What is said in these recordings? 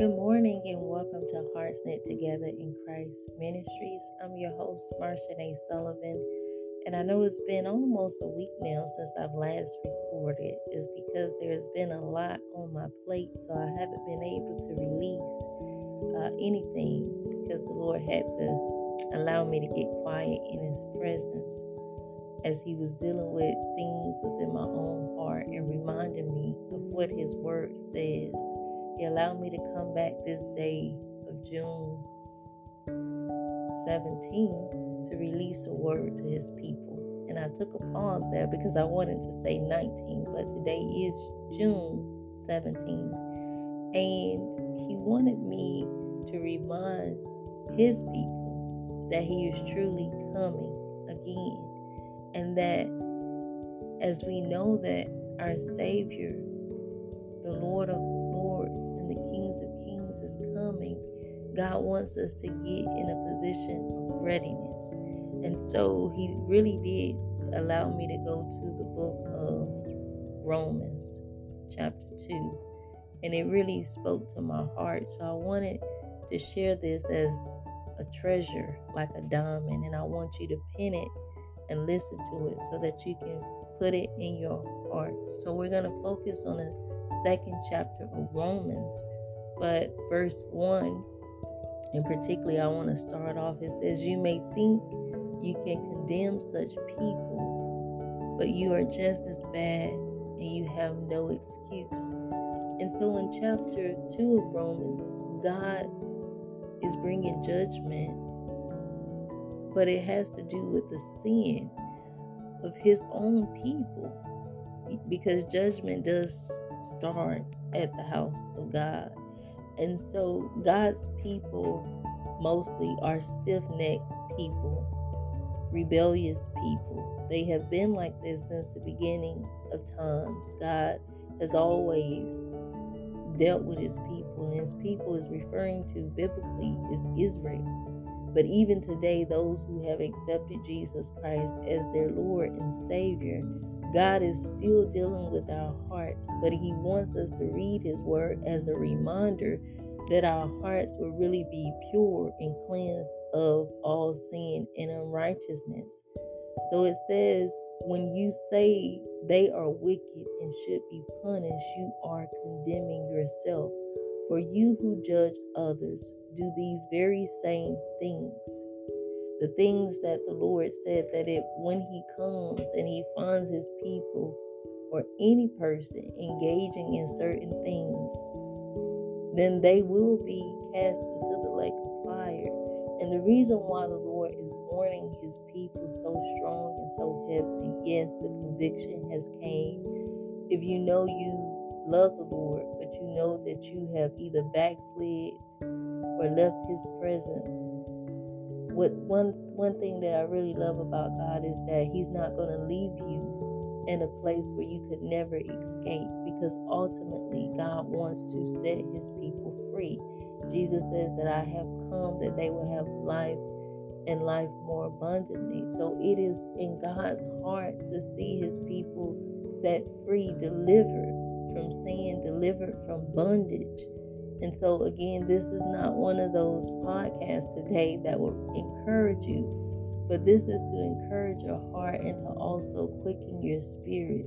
Good morning and welcome to Hearts Knit Together in Christ Ministries. I'm your host, Marsha A. Sullivan, and I know it's been almost a week now since I've last recorded. It's because there's been a lot on my plate, so I haven't been able to release uh, anything because the Lord had to allow me to get quiet in His presence as He was dealing with things within my own heart and reminding me of what His Word says. He allowed me to come back this day of June 17th to release a word to his people. And I took a pause there because I wanted to say 19, but today is June 17th. And he wanted me to remind his people that he is truly coming again. And that as we know that our Savior, the Lord of and the kings of kings is coming, God wants us to get in a position of readiness. And so he really did allow me to go to the book of Romans, chapter 2. And it really spoke to my heart. So I wanted to share this as a treasure, like a diamond. And I want you to pin it and listen to it so that you can put it in your heart. So we're going to focus on a second chapter of Romans, but verse 1, and particularly I want to start off, it says, You may think you can condemn such people, but you are just as bad and you have no excuse. And so in chapter 2 of Romans, God is bringing judgment, but it has to do with the sin of his own people because judgment does start at the house of God. And so God's people mostly are stiff necked people, rebellious people. They have been like this since the beginning of times. God has always dealt with his people, and his people is referring to biblically is Israel. But even today, those who have accepted Jesus Christ as their Lord and Savior God is still dealing with our hearts, but He wants us to read His Word as a reminder that our hearts will really be pure and cleansed of all sin and unrighteousness. So it says, when you say they are wicked and should be punished, you are condemning yourself. For you who judge others do these very same things the things that the Lord said that it when he comes and he finds his people or any person engaging in certain things, then they will be cast into the lake of fire. And the reason why the Lord is warning his people so strong and so heavily, yes, the conviction has came. If you know you love the Lord, but you know that you have either backslid or left his presence, what one one thing that I really love about God is that He's not going to leave you in a place where you could never escape because ultimately God wants to set His people free. Jesus says that I have come that they will have life and life more abundantly. So it is in God's heart to see His people set free, delivered from sin, delivered from bondage. And so, again, this is not one of those podcasts today that will encourage you, but this is to encourage your heart and to also quicken your spirit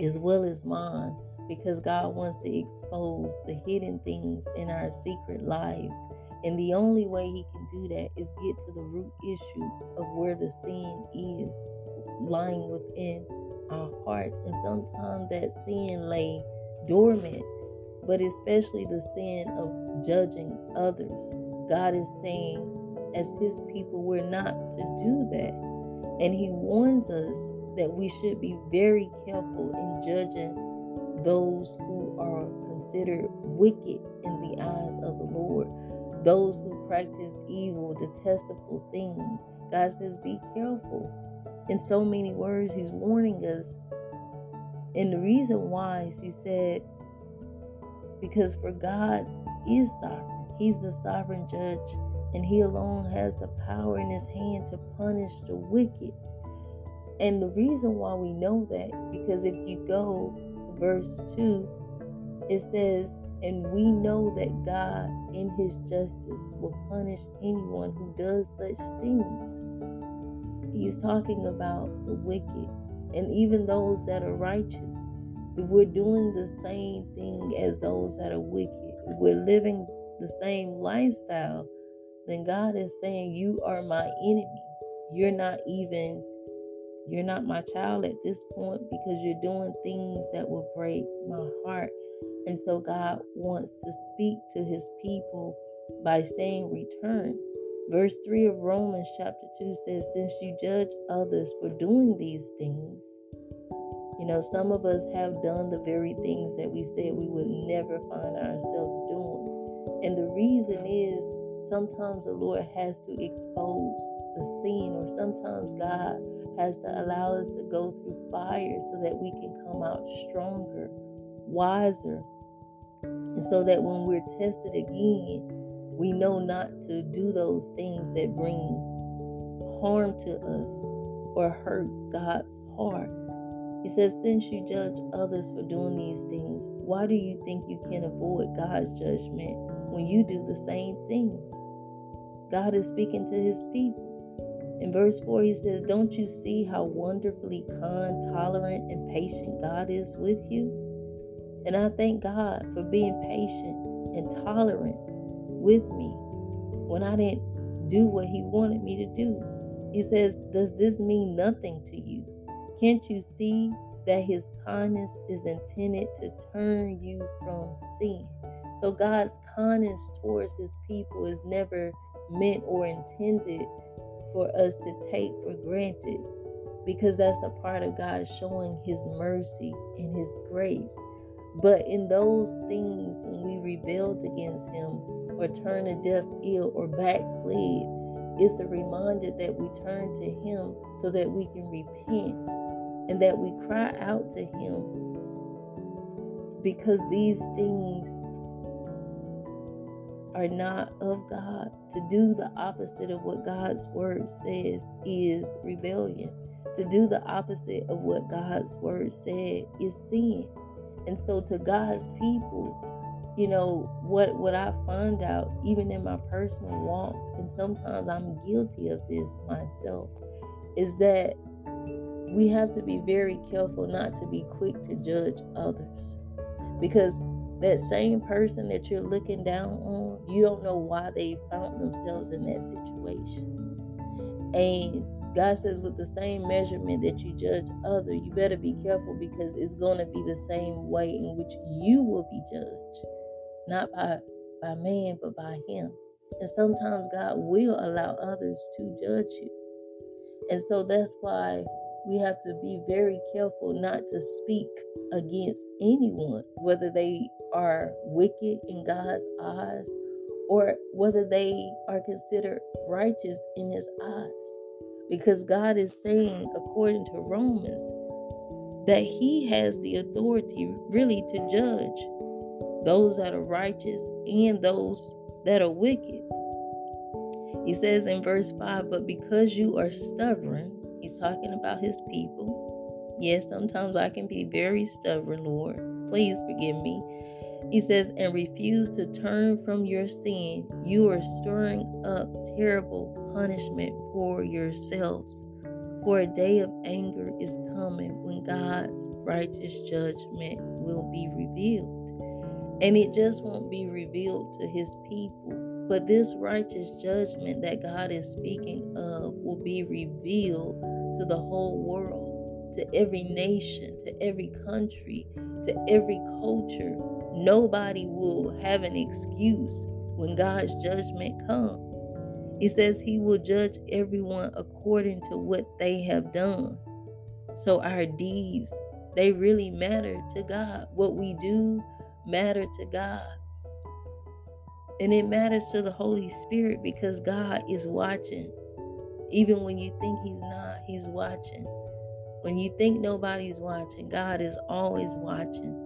as well as mine because God wants to expose the hidden things in our secret lives. And the only way He can do that is get to the root issue of where the sin is lying within our hearts. And sometimes that sin lay dormant but especially the sin of judging others. God is saying, as His people, we're not to do that. And He warns us that we should be very careful in judging those who are considered wicked in the eyes of the Lord, those who practice evil, detestable things. God says, be careful. In so many words, He's warning us. And the reason why He said, because for God is sovereign. He's the sovereign judge, and He alone has the power in His hand to punish the wicked. And the reason why we know that, because if you go to verse 2, it says, And we know that God, in His justice, will punish anyone who does such things. He's talking about the wicked and even those that are righteous. We're doing the same thing as those that are wicked, we're living the same lifestyle, then God is saying, You are my enemy. You're not even, you're not my child at this point because you're doing things that will break my heart. And so God wants to speak to his people by saying, Return. Verse 3 of Romans chapter 2 says, Since you judge others for doing these things, you know, some of us have done the very things that we said we would never find ourselves doing. And the reason is sometimes the Lord has to expose the sin, or sometimes God has to allow us to go through fire so that we can come out stronger, wiser, and so that when we're tested again, we know not to do those things that bring harm to us or hurt God's heart. He says, Since you judge others for doing these things, why do you think you can avoid God's judgment when you do the same things? God is speaking to his people. In verse 4, he says, Don't you see how wonderfully kind, tolerant, and patient God is with you? And I thank God for being patient and tolerant with me when I didn't do what he wanted me to do. He says, Does this mean nothing to you? Can't you see that his kindness is intended to turn you from sin? So God's kindness towards his people is never meant or intended for us to take for granted because that's a part of God showing his mercy and his grace. But in those things, when we rebelled against him or turned a deaf ear or backslid, it's a reminder that we turn to him so that we can repent and that we cry out to Him because these things are not of God. To do the opposite of what God's word says is rebellion. To do the opposite of what God's word said is sin. And so to God's people, you know, what what I find out even in my personal walk, and sometimes I'm guilty of this myself, is that we have to be very careful not to be quick to judge others because that same person that you're looking down on, you don't know why they found themselves in that situation. And God says, with the same measurement that you judge other, you better be careful because it's going to be the same way in which you will be judged, not by by man, but by Him. And sometimes God will allow others to judge you, and so that's why we have to be very careful not to speak against anyone, whether they are wicked in God's eyes or whether they are considered righteous in his eyes. Because God is saying, according to Romans, that he has the authority really to judge those that are righteous and those that are wicked. He says in verse 5 But because you are stubborn, talking about his people. Yes, sometimes I can be very stubborn, Lord. Please forgive me. He says, and refuse to turn from your sin. You are stirring up terrible punishment for yourselves. For a day of anger is coming when God's righteous judgment will be revealed. And it just won't be revealed to his people but this righteous judgment that God is speaking of will be revealed to the whole world, to every nation, to every country, to every culture. Nobody will have an excuse when God's judgment comes. He says he will judge everyone according to what they have done. So our deeds, they really matter to God. What we do matter to God. And it matters to the Holy Spirit because God is watching. Even when you think He's not, He's watching. When you think nobody's watching, God is always watching.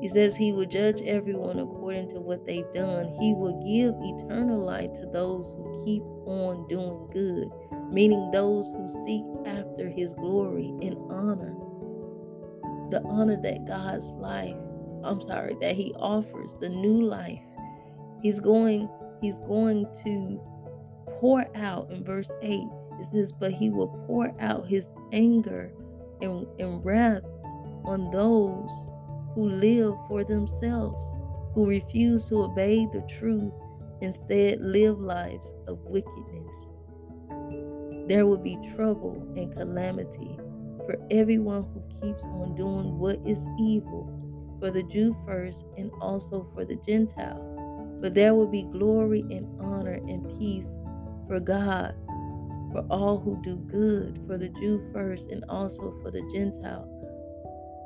He says He will judge everyone according to what they've done. He will give eternal life to those who keep on doing good, meaning those who seek after His glory and honor. The honor that God's life I'm sorry, that he offers the new life. He's going, he's going to pour out in verse 8. It says, But he will pour out his anger and, and wrath on those who live for themselves, who refuse to obey the truth, instead live lives of wickedness. There will be trouble and calamity for everyone who keeps on doing what is evil, for the Jew first and also for the Gentile. But there will be glory and honor and peace for God, for all who do good, for the Jew first and also for the Gentile.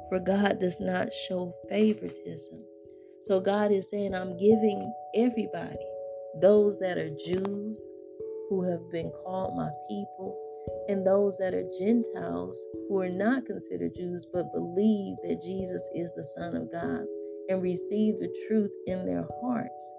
For God does not show favoritism. So God is saying, I'm giving everybody, those that are Jews who have been called my people, and those that are Gentiles who are not considered Jews but believe that Jesus is the Son of God and receive the truth in their hearts.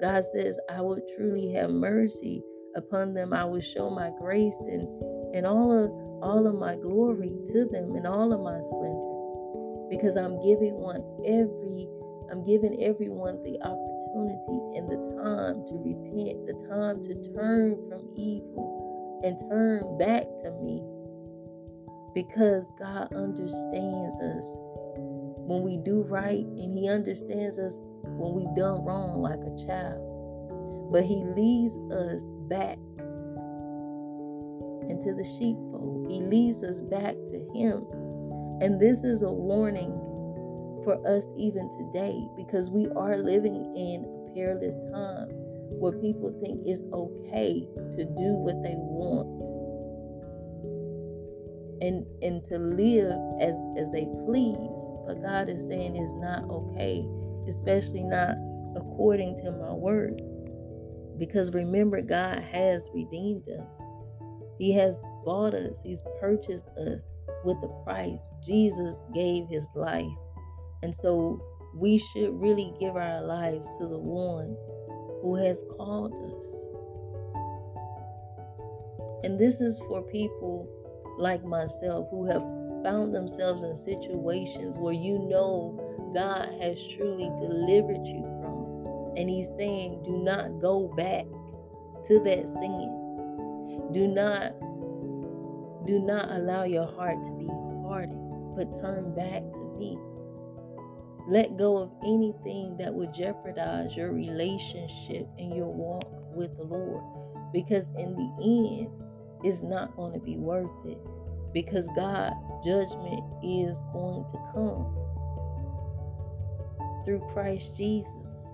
God says, I will truly have mercy upon them. I will show my grace and, and all of all of my glory to them and all of my splendor. Because I'm giving one every I'm giving everyone the opportunity and the time to repent, the time to turn from evil and turn back to me because God understands us when we do right and He understands us when we've done wrong like a child. But He leads us back into the sheepfold, He leads us back to Him. And this is a warning for us even today because we are living in a perilous time where people think it's okay to do what they want and and to live as as they please. But god is saying it's not okay especially not according to my word because remember god has redeemed us he has bought us he's purchased us with a price jesus gave his life and so we should really give our lives to the one who has called us. And this is for people like myself who have found themselves in situations where you know God has truly delivered you. And He's saying, do not go back to that sin. Do not do not allow your heart to be hardened, but turn back to me. Let go of anything that would jeopardize your relationship and your walk with the Lord. Because in the end, it's not going to be worth it. Because God, judgment is going to come through Christ Jesus.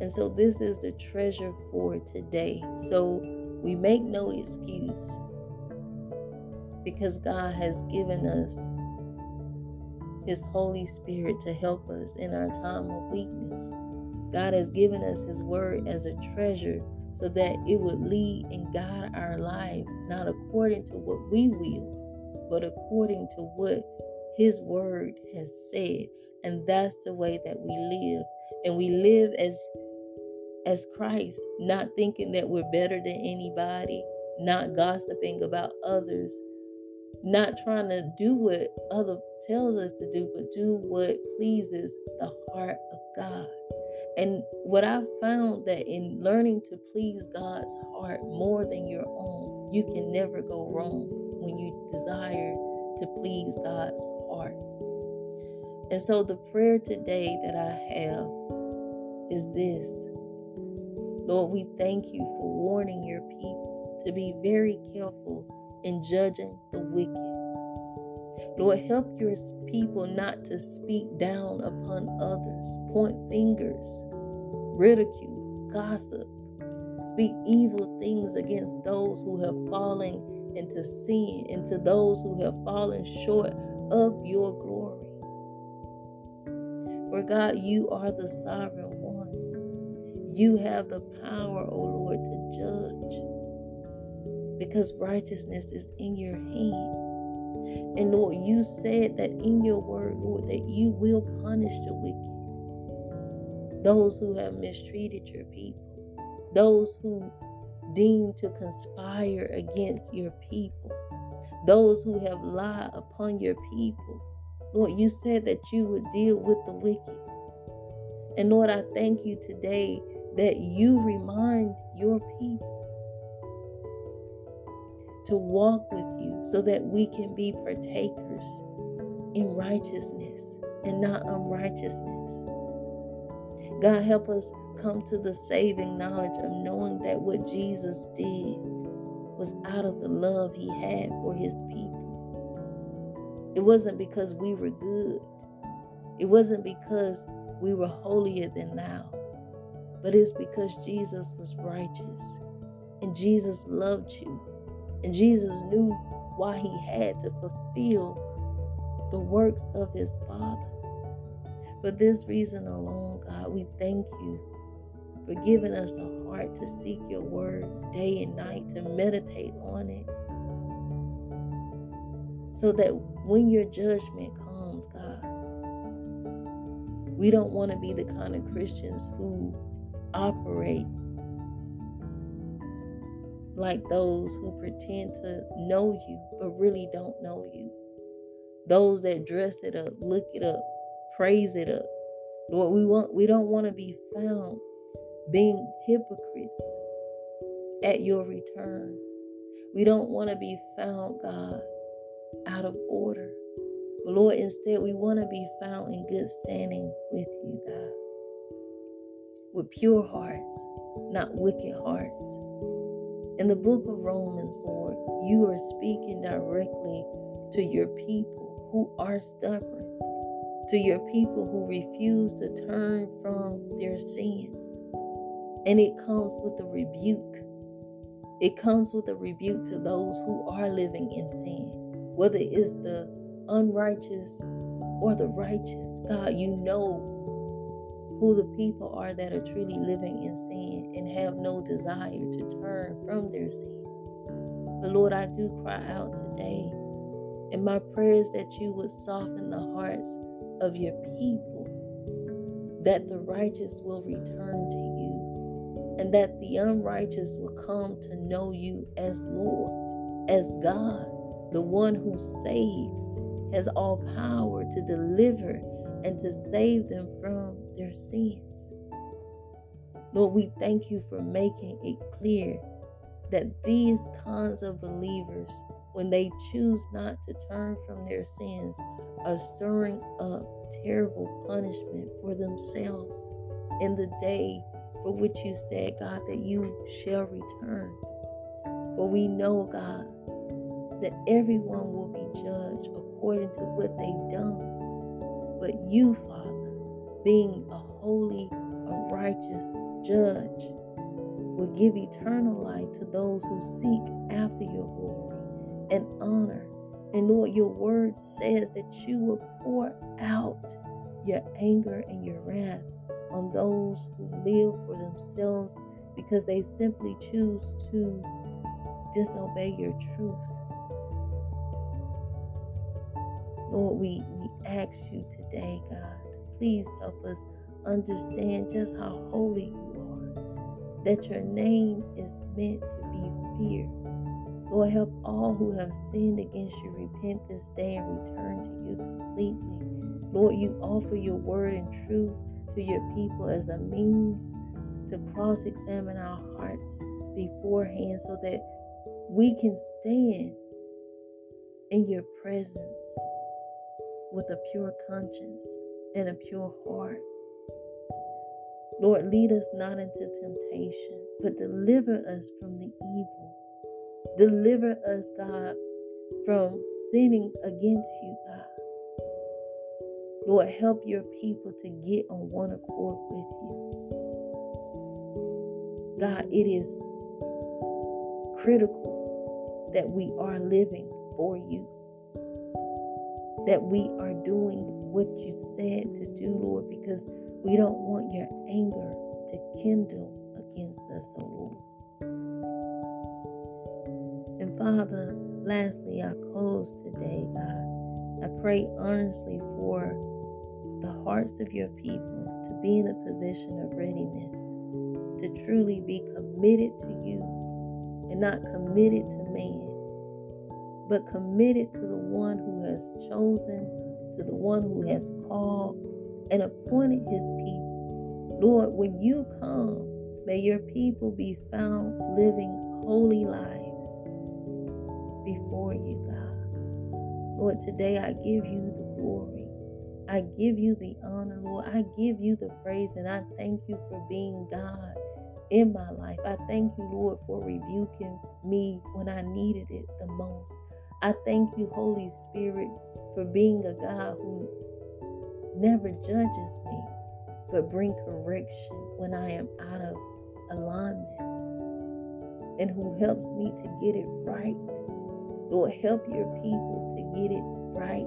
And so this is the treasure for today. So we make no excuse because God has given us his Holy Spirit to help us in our time of weakness. God has given us His Word as a treasure so that it would lead and guide our lives, not according to what we will, but according to what His Word has said. And that's the way that we live. And we live as as Christ, not thinking that we're better than anybody, not gossiping about others, not trying to do what other tells us to do, but do what pleases the heart of God. And what I've found that in learning to please God's heart more than your own, you can never go wrong when you desire to please God's heart. And so the prayer today that I have is this Lord, we thank you for warning your people to be very careful in judging the wicked. Lord, help your people not to speak down upon others, point fingers, ridicule, gossip, speak evil things against those who have fallen into sin, into those who have fallen short of your glory. For God, you are the sovereign. You have the power, O oh Lord, to judge because righteousness is in your hand. And Lord, you said that in your word, Lord, that you will punish the wicked, those who have mistreated your people, those who deem to conspire against your people, those who have lied upon your people. Lord, you said that you would deal with the wicked. And Lord, I thank you today that you remind your people to walk with you so that we can be partakers in righteousness and not unrighteousness. God, help us come to the saving knowledge of knowing that what Jesus did was out of the love he had for his people. It wasn't because we were good, it wasn't because we were holier than thou, but it's because Jesus was righteous and Jesus loved you and Jesus knew why he had to fulfill the works of his Father. For this reason alone, God, we thank you for giving us a heart to seek your word day and night, to meditate on it. So that when your judgment comes, God, we don't want to be the kind of Christians who operate like those who pretend to know you but really don't know you. Those that dress it up, look it up, praise it up. Lord, we want we don't want to be found being hypocrites at your return. We don't want to be found, God, out of order. But Lord, instead, we want to be found in good standing with you, God. With pure hearts, not wicked hearts. In the book of Romans, Lord, you are speaking directly to your people who are stubborn, to your people who refuse to turn from their sins. And it comes with a rebuke. It comes with a rebuke to those who are living in sin, whether it's the unrighteous or the righteous. God, you know who the people are that are truly living in sin and have no desire to turn from their sins. But Lord, I do cry out today. And my prayer is that you would soften the hearts of your people, that the righteous will return to you and that the unrighteous will come to know you as Lord, as God, the one who saves, has all power to deliver and to save them from their sins. Lord, we thank you for making it clear that these kinds of believers, when they choose not to turn from their sins, are stirring up terrible punishment for themselves in the day for which you said, God, that you shall return. For we know, God, that everyone will be judged according to what they've done. But you, Father, being a holy, a righteous judge, will give eternal life to those who seek after your glory and honor. And Lord, your word says that you will pour out your anger and your wrath on those who live for themselves because they simply choose to disobey your truth. Lord, we, we ask you today, God, please help us understand just how holy you are, that your name is meant to be feared. Lord, help all who have sinned against you repent this day and return to you completely. Lord, you offer your word and truth to your people as a means to cross examine our hearts beforehand so that we can stand in your presence with a pure conscience and a pure heart. Lord, lead us not into temptation, but deliver us from the evil. Deliver us, God, from sinning against you, God. Lord, help your people to get on one accord with you. God, it is critical that we are living for you, that we are doing what you said to do, Lord, because we don't want your anger to kindle against us, oh Lord. And Father, lastly, I close today, God. I pray earnestly for the hearts of your people to be in a position of readiness, to truly be committed to you and not committed to man, but committed to the one who has chosen, to the one who has called and appointed his people Lord, when you come, may your people be found living holy lives before you, God. Lord, today I give you the glory. I give you the honor, Lord. I give you the praise, and I thank you for being God in my life. I thank you, Lord, for rebuking me when I needed it the most. I thank you, Holy Spirit, for being a God who never judges me, but bring correction when I am out of alignment and who helps me to get it right. Lord, help your people to get it right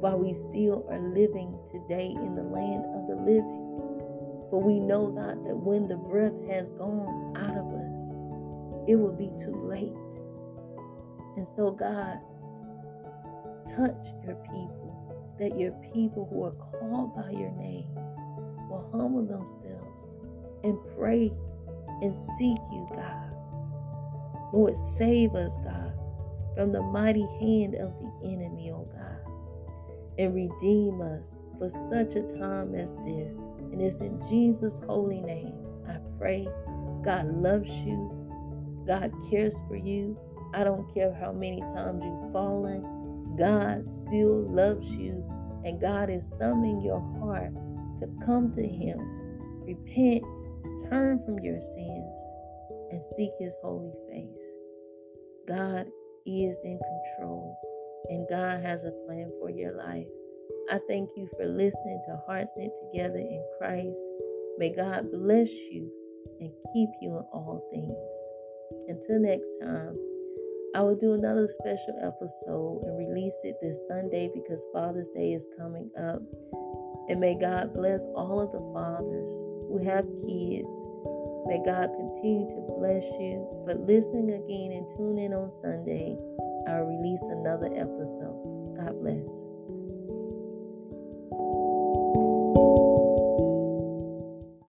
while we still are living today in the land of the living. For we know, God, that when the breath has gone out of us, it will be too late. And so, God, touch your people, that your people who are called by your name will humble themselves and pray and seek you, God. Lord, save us, God, from the mighty hand of the enemy, oh God, and redeem us for such a time as this. And it's in Jesus' holy name I pray. God loves you. God cares for you. I don't care how many times you've fallen. God still loves you. And God is summoning your heart to come to Him, repent, turn from your sins, and seek His holy face. God is in control, and God has a plan for your life. I thank you for listening to Hearts Knit Together in Christ. May God bless you and keep you in all things. Until next time, I will do another special episode and release it this Sunday because Father's Day is coming up. And may God bless all of the fathers who have kids. May God continue to bless you. But listening again and tune in on Sunday, I'll release another episode. God bless.